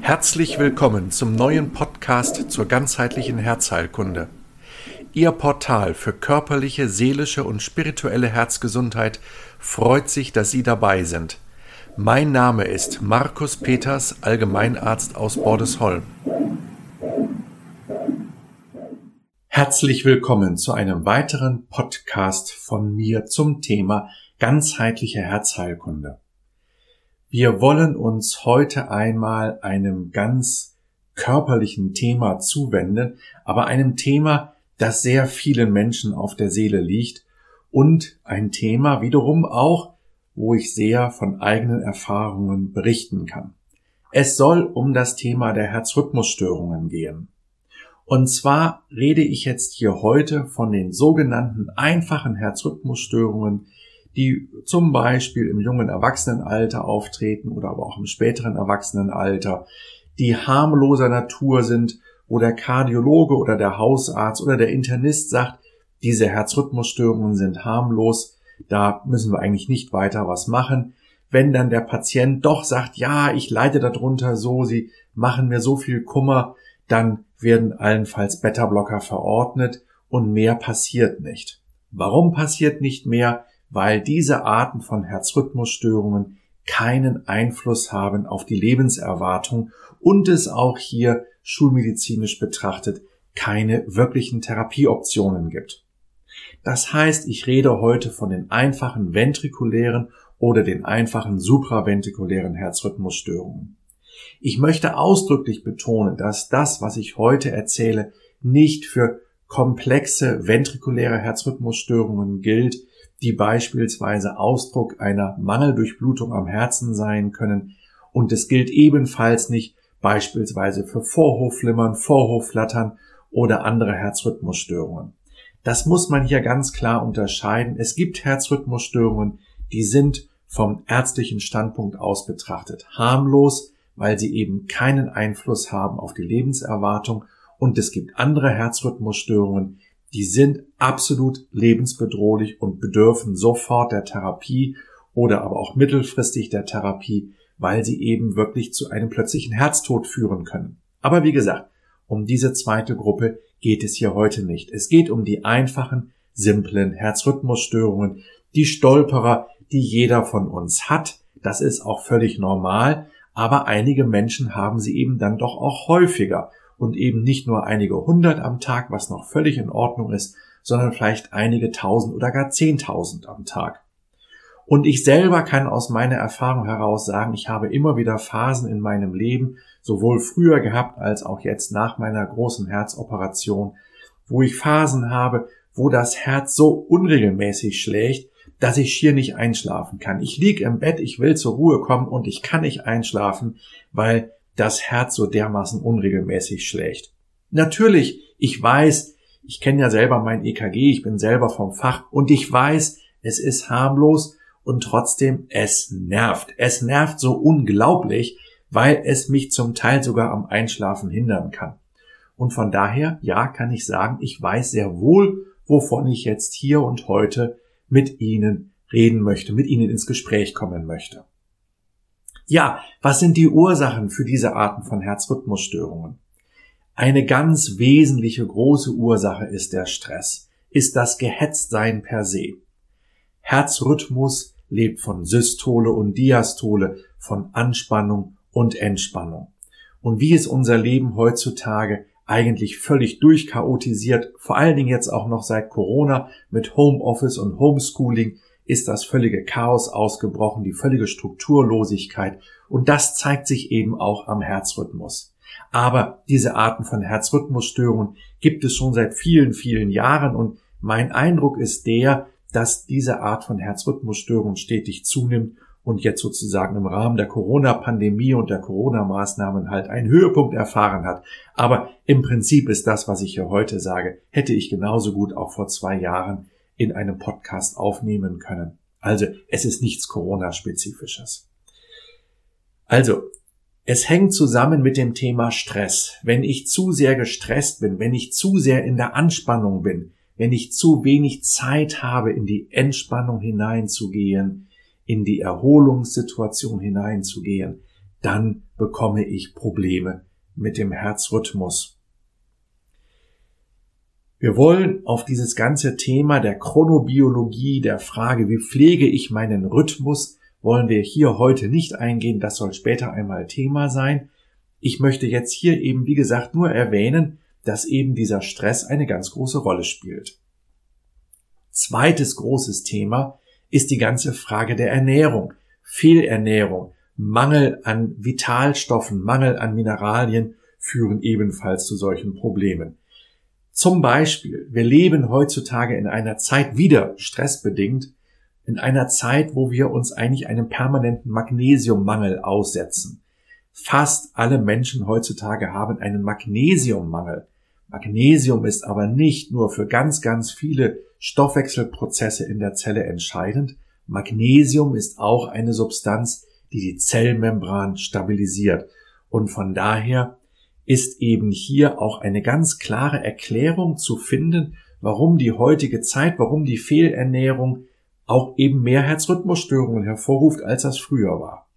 Herzlich willkommen zum neuen Podcast zur ganzheitlichen Herzheilkunde. Ihr Portal für körperliche, seelische und spirituelle Herzgesundheit freut sich, dass Sie dabei sind. Mein Name ist Markus Peters, Allgemeinarzt aus Bordesholm. Herzlich willkommen zu einem weiteren Podcast von mir zum Thema ganzheitliche Herzheilkunde. Wir wollen uns heute einmal einem ganz körperlichen Thema zuwenden, aber einem Thema, das sehr vielen Menschen auf der Seele liegt und ein Thema wiederum auch, wo ich sehr von eigenen Erfahrungen berichten kann. Es soll um das Thema der Herzrhythmusstörungen gehen. Und zwar rede ich jetzt hier heute von den sogenannten einfachen Herzrhythmusstörungen, die zum Beispiel im jungen Erwachsenenalter auftreten oder aber auch im späteren Erwachsenenalter, die harmloser Natur sind, wo der Kardiologe oder der Hausarzt oder der Internist sagt, diese Herzrhythmusstörungen sind harmlos, da müssen wir eigentlich nicht weiter was machen. Wenn dann der Patient doch sagt, ja, ich leide darunter so, sie machen mir so viel Kummer, dann werden allenfalls Beta-Blocker verordnet und mehr passiert nicht. Warum passiert nicht mehr? Weil diese Arten von Herzrhythmusstörungen keinen Einfluss haben auf die Lebenserwartung und es auch hier schulmedizinisch betrachtet keine wirklichen Therapieoptionen gibt. Das heißt, ich rede heute von den einfachen ventrikulären oder den einfachen supraventrikulären Herzrhythmusstörungen. Ich möchte ausdrücklich betonen, dass das, was ich heute erzähle, nicht für komplexe ventrikuläre Herzrhythmusstörungen gilt, die beispielsweise Ausdruck einer Mangeldurchblutung am Herzen sein können. Und es gilt ebenfalls nicht beispielsweise für Vorhofflimmern, Vorhofflattern oder andere Herzrhythmusstörungen. Das muss man hier ganz klar unterscheiden. Es gibt Herzrhythmusstörungen, die sind vom ärztlichen Standpunkt aus betrachtet harmlos, weil sie eben keinen Einfluss haben auf die Lebenserwartung. Und es gibt andere Herzrhythmusstörungen, die sind absolut lebensbedrohlich und bedürfen sofort der Therapie oder aber auch mittelfristig der Therapie, weil sie eben wirklich zu einem plötzlichen Herztod führen können. Aber wie gesagt, um diese zweite Gruppe geht es hier heute nicht. Es geht um die einfachen, simplen Herzrhythmusstörungen, die Stolperer, die jeder von uns hat. Das ist auch völlig normal, aber einige Menschen haben sie eben dann doch auch häufiger und eben nicht nur einige hundert am Tag, was noch völlig in Ordnung ist, sondern vielleicht einige tausend oder gar zehntausend am Tag. Und ich selber kann aus meiner Erfahrung heraus sagen, ich habe immer wieder Phasen in meinem Leben, sowohl früher gehabt als auch jetzt nach meiner großen Herzoperation, wo ich Phasen habe, wo das Herz so unregelmäßig schlägt, dass ich schier nicht einschlafen kann. Ich lieg im Bett, ich will zur Ruhe kommen und ich kann nicht einschlafen, weil das Herz so dermaßen unregelmäßig schlägt. Natürlich, ich weiß, ich kenne ja selber mein EKG, ich bin selber vom Fach und ich weiß, es ist harmlos und trotzdem es nervt. Es nervt so unglaublich, weil es mich zum Teil sogar am Einschlafen hindern kann. Und von daher, ja, kann ich sagen, ich weiß sehr wohl, wovon ich jetzt hier und heute mit Ihnen reden möchte, mit Ihnen ins Gespräch kommen möchte. Ja, was sind die Ursachen für diese Arten von Herzrhythmusstörungen? Eine ganz wesentliche große Ursache ist der Stress, ist das Gehetztsein per se. Herzrhythmus lebt von Systole und Diastole, von Anspannung und Entspannung. Und wie ist unser Leben heutzutage eigentlich völlig durchchaotisiert, vor allen Dingen jetzt auch noch seit Corona mit Homeoffice und Homeschooling, ist das völlige Chaos ausgebrochen, die völlige Strukturlosigkeit und das zeigt sich eben auch am Herzrhythmus. Aber diese Arten von Herzrhythmusstörungen gibt es schon seit vielen, vielen Jahren und mein Eindruck ist der, dass diese Art von Herzrhythmusstörungen stetig zunimmt und jetzt sozusagen im Rahmen der Corona-Pandemie und der Corona-Maßnahmen halt einen Höhepunkt erfahren hat. Aber im Prinzip ist das, was ich hier heute sage, hätte ich genauso gut auch vor zwei Jahren in einem Podcast aufnehmen können. Also es ist nichts Corona-spezifisches. Also, es hängt zusammen mit dem Thema Stress. Wenn ich zu sehr gestresst bin, wenn ich zu sehr in der Anspannung bin, wenn ich zu wenig Zeit habe, in die Entspannung hineinzugehen, in die Erholungssituation hineinzugehen, dann bekomme ich Probleme mit dem Herzrhythmus. Wir wollen auf dieses ganze Thema der Chronobiologie, der Frage, wie pflege ich meinen Rhythmus, wollen wir hier heute nicht eingehen, das soll später einmal Thema sein. Ich möchte jetzt hier eben, wie gesagt, nur erwähnen, dass eben dieser Stress eine ganz große Rolle spielt. Zweites großes Thema ist die ganze Frage der Ernährung, Fehlernährung, Mangel an Vitalstoffen, Mangel an Mineralien führen ebenfalls zu solchen Problemen. Zum Beispiel, wir leben heutzutage in einer Zeit wieder stressbedingt, in einer Zeit, wo wir uns eigentlich einem permanenten Magnesiummangel aussetzen. Fast alle Menschen heutzutage haben einen Magnesiummangel. Magnesium ist aber nicht nur für ganz, ganz viele Stoffwechselprozesse in der Zelle entscheidend. Magnesium ist auch eine Substanz, die die Zellmembran stabilisiert. Und von daher ist eben hier auch eine ganz klare Erklärung zu finden, warum die heutige Zeit, warum die Fehlernährung auch eben mehr Herzrhythmusstörungen hervorruft, als das früher war.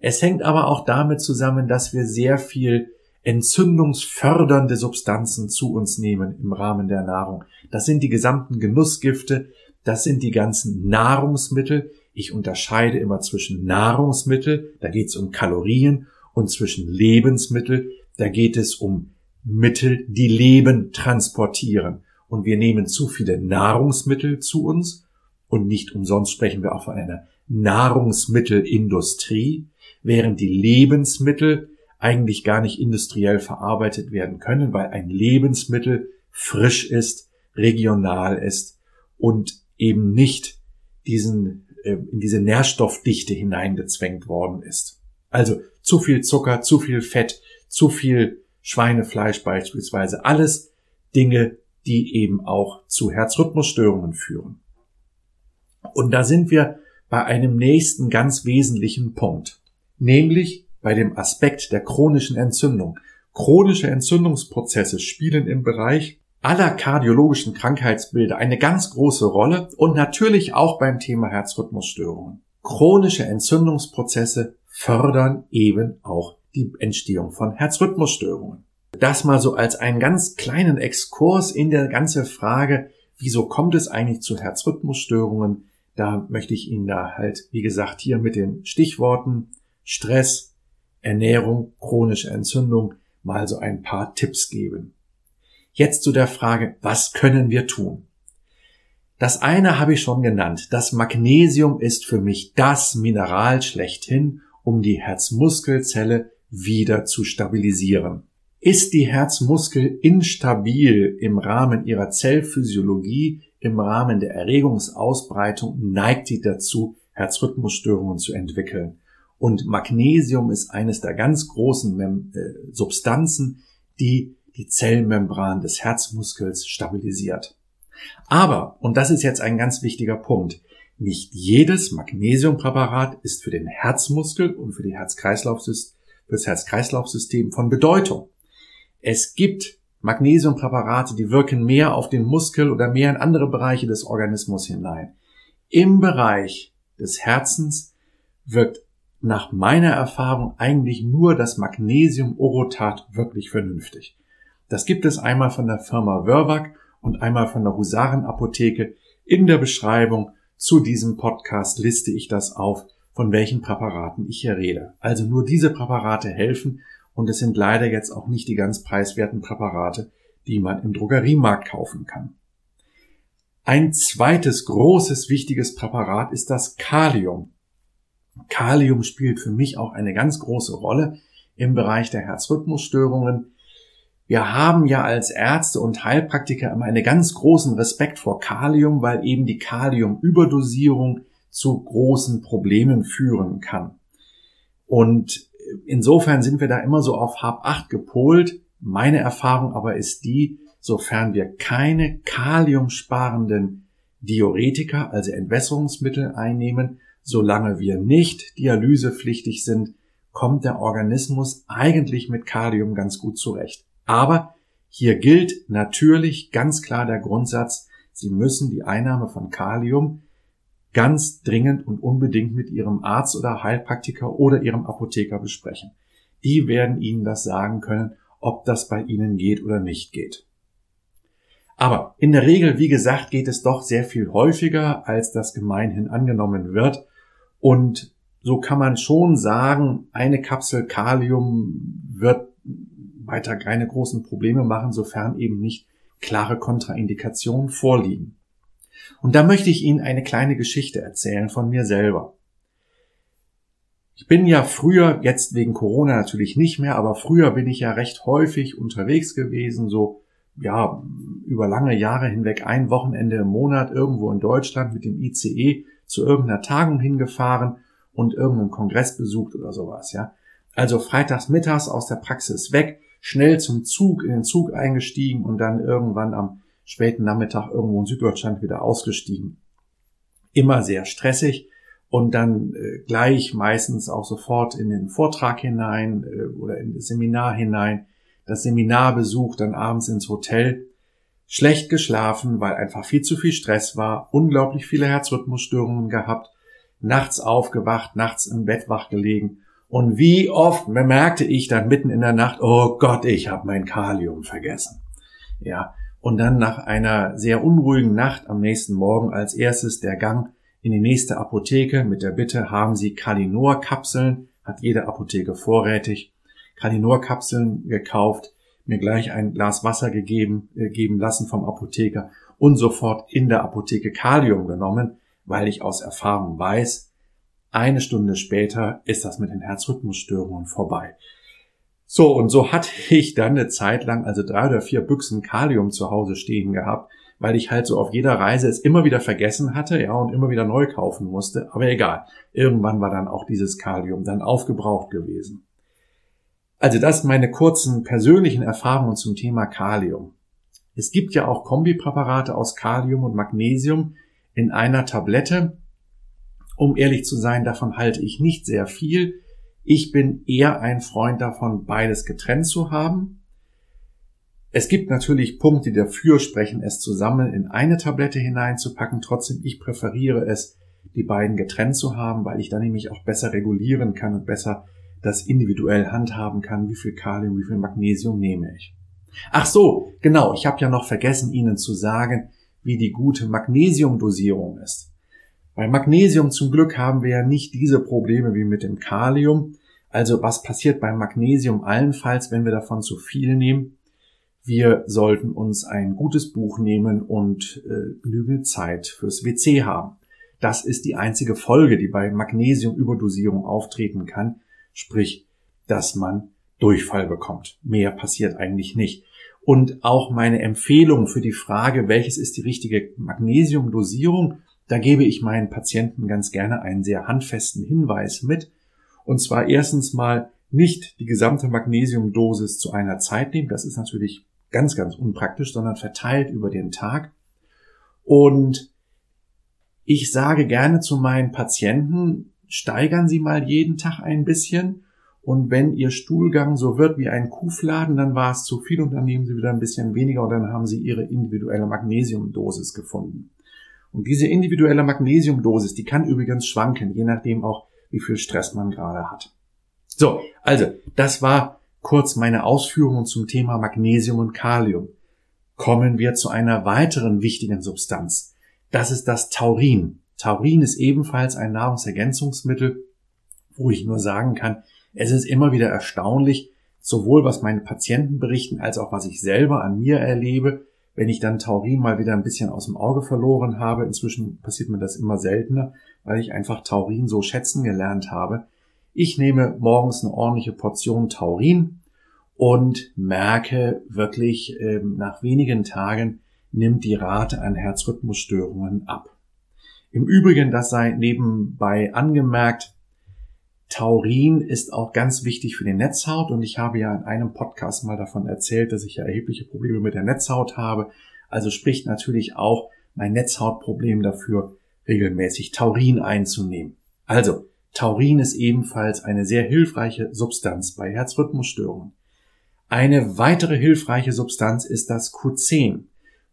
Es hängt aber auch damit zusammen, dass wir sehr viel entzündungsfördernde Substanzen zu uns nehmen im Rahmen der Nahrung. Das sind die gesamten Genussgifte, das sind die ganzen Nahrungsmittel. Ich unterscheide immer zwischen Nahrungsmittel, da geht es um Kalorien, und zwischen Lebensmittel, da geht es um Mittel, die Leben transportieren. Und wir nehmen zu viele Nahrungsmittel zu uns und nicht umsonst sprechen wir auch von einer Nahrungsmittelindustrie, während die Lebensmittel eigentlich gar nicht industriell verarbeitet werden können, weil ein Lebensmittel frisch ist, regional ist und eben nicht diesen, äh, in diese Nährstoffdichte hineingezwängt worden ist. Also zu viel Zucker, zu viel Fett, zu viel Schweinefleisch beispielsweise. Alles Dinge, die eben auch zu Herzrhythmusstörungen führen. Und da sind wir bei einem nächsten ganz wesentlichen Punkt, nämlich bei dem Aspekt der chronischen Entzündung. Chronische Entzündungsprozesse spielen im Bereich aller kardiologischen Krankheitsbilder eine ganz große Rolle und natürlich auch beim Thema Herzrhythmusstörungen. Chronische Entzündungsprozesse fördern eben auch die Entstehung von Herzrhythmusstörungen. Das mal so als einen ganz kleinen Exkurs in der ganze Frage, wieso kommt es eigentlich zu Herzrhythmusstörungen? Da möchte ich Ihnen da halt, wie gesagt, hier mit den Stichworten Stress, Ernährung, chronische Entzündung mal so ein paar Tipps geben. Jetzt zu der Frage, was können wir tun? Das eine habe ich schon genannt. Das Magnesium ist für mich das Mineral schlechthin, um die Herzmuskelzelle wieder zu stabilisieren. Ist die Herzmuskel instabil im Rahmen ihrer Zellphysiologie, im Rahmen der Erregungsausbreitung, neigt sie dazu, Herzrhythmusstörungen zu entwickeln. Und Magnesium ist eines der ganz großen äh, Substanzen, die die Zellmembran des Herzmuskels stabilisiert. Aber, und das ist jetzt ein ganz wichtiger Punkt, nicht jedes Magnesiumpräparat ist für den Herzmuskel und für die Herz-Kreislauf-System fürs Herz-Kreislauf-System von Bedeutung. Es gibt Magnesiumpräparate, die wirken mehr auf den Muskel oder mehr in andere Bereiche des Organismus hinein. Im Bereich des Herzens wirkt nach meiner Erfahrung eigentlich nur das Magnesium-Orotat wirklich vernünftig. Das gibt es einmal von der Firma Wörwag und einmal von der Husarenapotheke. In der Beschreibung zu diesem Podcast liste ich das auf von welchen Präparaten ich hier rede. Also nur diese Präparate helfen und es sind leider jetzt auch nicht die ganz preiswerten Präparate, die man im Drogeriemarkt kaufen kann. Ein zweites großes wichtiges Präparat ist das Kalium. Kalium spielt für mich auch eine ganz große Rolle im Bereich der Herzrhythmusstörungen. Wir haben ja als Ärzte und Heilpraktiker immer einen ganz großen Respekt vor Kalium, weil eben die Kaliumüberdosierung zu großen Problemen führen kann. Und insofern sind wir da immer so auf Hab 8 gepolt. Meine Erfahrung aber ist die, sofern wir keine kaliumsparenden Diuretika, also Entwässerungsmittel einnehmen, solange wir nicht dialysepflichtig sind, kommt der Organismus eigentlich mit Kalium ganz gut zurecht. Aber hier gilt natürlich ganz klar der Grundsatz, Sie müssen die Einnahme von Kalium ganz dringend und unbedingt mit Ihrem Arzt oder Heilpraktiker oder Ihrem Apotheker besprechen. Die werden Ihnen das sagen können, ob das bei Ihnen geht oder nicht geht. Aber in der Regel, wie gesagt, geht es doch sehr viel häufiger, als das gemeinhin angenommen wird. Und so kann man schon sagen, eine Kapsel Kalium wird weiter keine großen Probleme machen, sofern eben nicht klare Kontraindikationen vorliegen. Und da möchte ich Ihnen eine kleine Geschichte erzählen von mir selber. Ich bin ja früher, jetzt wegen Corona natürlich nicht mehr, aber früher bin ich ja recht häufig unterwegs gewesen, so ja, über lange Jahre hinweg ein Wochenende im Monat irgendwo in Deutschland mit dem ICE zu irgendeiner Tagung hingefahren und irgendeinen Kongress besucht oder sowas, ja. Also freitags mittags aus der Praxis weg, schnell zum Zug, in den Zug eingestiegen und dann irgendwann am späten Nachmittag irgendwo in Süddeutschland wieder ausgestiegen. Immer sehr stressig und dann äh, gleich meistens auch sofort in den Vortrag hinein äh, oder in das Seminar hinein, das Seminar besucht, dann abends ins Hotel, schlecht geschlafen, weil einfach viel zu viel Stress war, unglaublich viele Herzrhythmusstörungen gehabt, nachts aufgewacht, nachts im Bett wach gelegen und wie oft bemerkte ich dann mitten in der Nacht, oh Gott, ich habe mein Kalium vergessen. Ja, und dann nach einer sehr unruhigen Nacht am nächsten Morgen als erstes der Gang in die nächste Apotheke mit der Bitte, haben Sie Kalinor-Kapseln, hat jede Apotheke vorrätig, Kalinor-Kapseln gekauft, mir gleich ein Glas Wasser gegeben, äh, geben lassen vom Apotheker und sofort in der Apotheke Kalium genommen, weil ich aus Erfahrung weiß, eine Stunde später ist das mit den Herzrhythmusstörungen vorbei. So, und so hatte ich dann eine Zeit lang, also drei oder vier Büchsen Kalium zu Hause stehen gehabt, weil ich halt so auf jeder Reise es immer wieder vergessen hatte, ja, und immer wieder neu kaufen musste. Aber egal. Irgendwann war dann auch dieses Kalium dann aufgebraucht gewesen. Also das meine kurzen persönlichen Erfahrungen zum Thema Kalium. Es gibt ja auch Kombipräparate aus Kalium und Magnesium in einer Tablette. Um ehrlich zu sein, davon halte ich nicht sehr viel. Ich bin eher ein Freund davon, beides getrennt zu haben. Es gibt natürlich Punkte, die dafür sprechen, es zusammen in eine Tablette hineinzupacken. Trotzdem, ich präferiere es, die beiden getrennt zu haben, weil ich dann nämlich auch besser regulieren kann und besser das individuell handhaben kann, wie viel Kalium, wie viel Magnesium nehme ich. Ach so, genau, ich habe ja noch vergessen, Ihnen zu sagen, wie die gute Magnesiumdosierung ist. Bei Magnesium zum Glück haben wir ja nicht diese Probleme wie mit dem Kalium. Also was passiert beim Magnesium allenfalls, wenn wir davon zu viel nehmen? Wir sollten uns ein gutes Buch nehmen und äh, genügend Zeit fürs WC haben. Das ist die einzige Folge, die bei Magnesiumüberdosierung auftreten kann, sprich, dass man Durchfall bekommt. Mehr passiert eigentlich nicht. Und auch meine Empfehlung für die Frage, welches ist die richtige Magnesiumdosierung, da gebe ich meinen Patienten ganz gerne einen sehr handfesten Hinweis mit. Und zwar erstens mal nicht die gesamte Magnesiumdosis zu einer Zeit nehmen. Das ist natürlich ganz, ganz unpraktisch, sondern verteilt über den Tag. Und ich sage gerne zu meinen Patienten, steigern Sie mal jeden Tag ein bisschen. Und wenn Ihr Stuhlgang so wird wie ein Kuhfladen, dann war es zu viel und dann nehmen Sie wieder ein bisschen weniger und dann haben Sie Ihre individuelle Magnesiumdosis gefunden. Und diese individuelle Magnesiumdosis, die kann übrigens schwanken, je nachdem auch, wie viel Stress man gerade hat. So, also, das war kurz meine Ausführungen zum Thema Magnesium und Kalium. Kommen wir zu einer weiteren wichtigen Substanz. Das ist das Taurin. Taurin ist ebenfalls ein Nahrungsergänzungsmittel, wo ich nur sagen kann, es ist immer wieder erstaunlich, sowohl was meine Patienten berichten, als auch was ich selber an mir erlebe, wenn ich dann Taurin mal wieder ein bisschen aus dem Auge verloren habe, inzwischen passiert mir das immer seltener, weil ich einfach Taurin so schätzen gelernt habe. Ich nehme morgens eine ordentliche Portion Taurin und merke wirklich, äh, nach wenigen Tagen nimmt die Rate an Herzrhythmusstörungen ab. Im Übrigen, das sei nebenbei angemerkt, Taurin ist auch ganz wichtig für die Netzhaut und ich habe ja in einem Podcast mal davon erzählt, dass ich ja erhebliche Probleme mit der Netzhaut habe. Also spricht natürlich auch mein Netzhautproblem dafür, regelmäßig Taurin einzunehmen. Also, Taurin ist ebenfalls eine sehr hilfreiche Substanz bei Herzrhythmusstörungen. Eine weitere hilfreiche Substanz ist das Q10.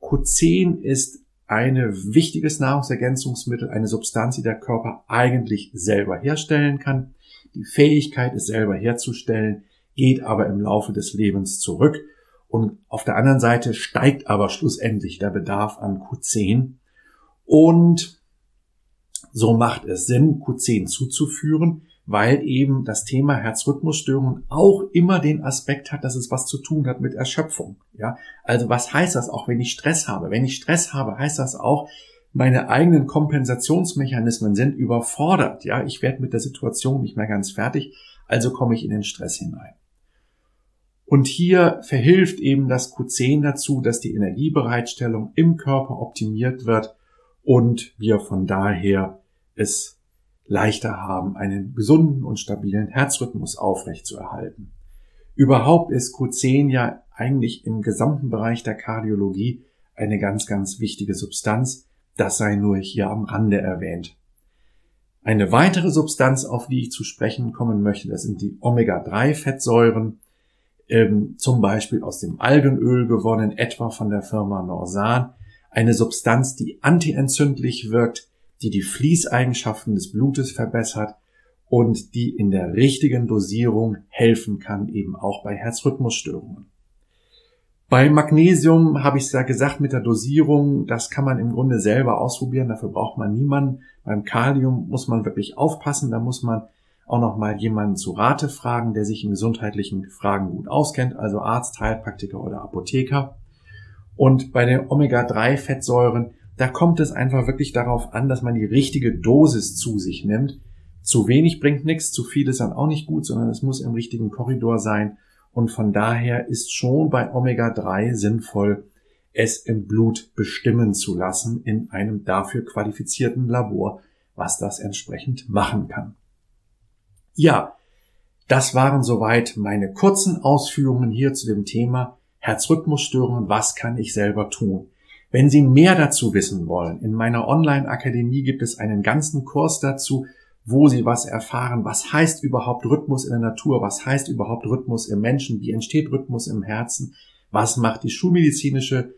Q10 ist ein wichtiges Nahrungsergänzungsmittel, eine Substanz, die der Körper eigentlich selber herstellen kann. Die Fähigkeit, es selber herzustellen, geht aber im Laufe des Lebens zurück. Und auf der anderen Seite steigt aber schlussendlich der Bedarf an Q10. Und so macht es Sinn, Q10 zuzuführen, weil eben das Thema Herzrhythmusstörungen auch immer den Aspekt hat, dass es was zu tun hat mit Erschöpfung. Ja, also was heißt das auch, wenn ich Stress habe? Wenn ich Stress habe, heißt das auch, meine eigenen Kompensationsmechanismen sind überfordert. Ja, ich werde mit der Situation nicht mehr ganz fertig, also komme ich in den Stress hinein. Und hier verhilft eben das Q10 dazu, dass die Energiebereitstellung im Körper optimiert wird und wir von daher es leichter haben, einen gesunden und stabilen Herzrhythmus aufrechtzuerhalten. Überhaupt ist Q10 ja eigentlich im gesamten Bereich der Kardiologie eine ganz, ganz wichtige Substanz. Das sei nur hier am Rande erwähnt. Eine weitere Substanz, auf die ich zu sprechen kommen möchte, das sind die Omega-3-Fettsäuren, ähm, zum Beispiel aus dem Algenöl gewonnen, etwa von der Firma Norsan. Eine Substanz, die antientzündlich wirkt, die die Fließeigenschaften des Blutes verbessert und die in der richtigen Dosierung helfen kann, eben auch bei Herzrhythmusstörungen. Bei Magnesium habe ich es ja gesagt mit der Dosierung, das kann man im Grunde selber ausprobieren, dafür braucht man niemanden. Beim Kalium muss man wirklich aufpassen, da muss man auch noch mal jemanden zu Rate fragen, der sich in gesundheitlichen Fragen gut auskennt, also Arzt, Heilpraktiker oder Apotheker. Und bei den Omega-3-Fettsäuren, da kommt es einfach wirklich darauf an, dass man die richtige Dosis zu sich nimmt. Zu wenig bringt nichts, zu viel ist dann auch nicht gut, sondern es muss im richtigen Korridor sein. Und von daher ist schon bei Omega-3 sinnvoll, es im Blut bestimmen zu lassen in einem dafür qualifizierten Labor, was das entsprechend machen kann. Ja, das waren soweit meine kurzen Ausführungen hier zu dem Thema Herzrhythmusstörungen. Was kann ich selber tun? Wenn Sie mehr dazu wissen wollen, in meiner Online-Akademie gibt es einen ganzen Kurs dazu, wo Sie was erfahren. Was heißt überhaupt Rhythmus in der Natur? Was heißt überhaupt Rhythmus im Menschen? Wie entsteht Rhythmus im Herzen? Was macht die schulmedizinische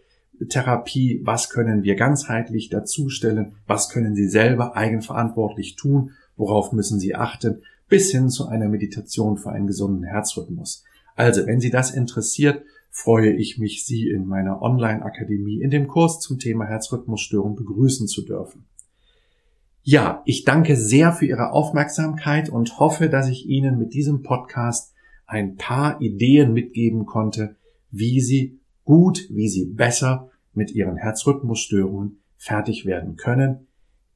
Therapie? Was können wir ganzheitlich dazustellen? Was können Sie selber eigenverantwortlich tun? Worauf müssen Sie achten? Bis hin zu einer Meditation für einen gesunden Herzrhythmus. Also, wenn Sie das interessiert, freue ich mich, Sie in meiner Online-Akademie in dem Kurs zum Thema Herzrhythmusstörung begrüßen zu dürfen. Ja, ich danke sehr für Ihre Aufmerksamkeit und hoffe, dass ich Ihnen mit diesem Podcast ein paar Ideen mitgeben konnte, wie Sie gut, wie Sie besser mit Ihren Herzrhythmusstörungen fertig werden können.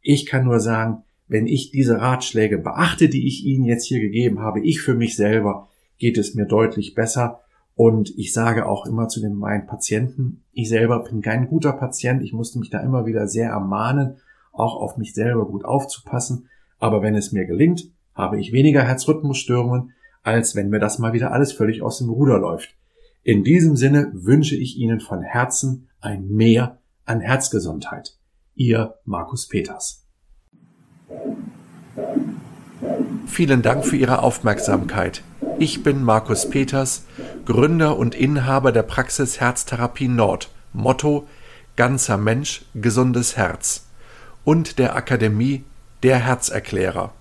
Ich kann nur sagen, wenn ich diese Ratschläge beachte, die ich Ihnen jetzt hier gegeben habe, ich für mich selber, geht es mir deutlich besser und ich sage auch immer zu den meinen Patienten, ich selber bin kein guter Patient, ich musste mich da immer wieder sehr ermahnen, auch auf mich selber gut aufzupassen. Aber wenn es mir gelingt, habe ich weniger Herzrhythmusstörungen, als wenn mir das mal wieder alles völlig aus dem Ruder läuft. In diesem Sinne wünsche ich Ihnen von Herzen ein Mehr an Herzgesundheit. Ihr Markus Peters. Vielen Dank für Ihre Aufmerksamkeit. Ich bin Markus Peters, Gründer und Inhaber der Praxis Herztherapie Nord. Motto Ganzer Mensch, gesundes Herz. Und der Akademie Der Herzerklärer.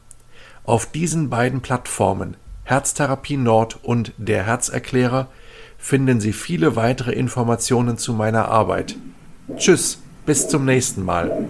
Auf diesen beiden Plattformen Herztherapie Nord und Der Herzerklärer finden Sie viele weitere Informationen zu meiner Arbeit. Tschüss, bis zum nächsten Mal.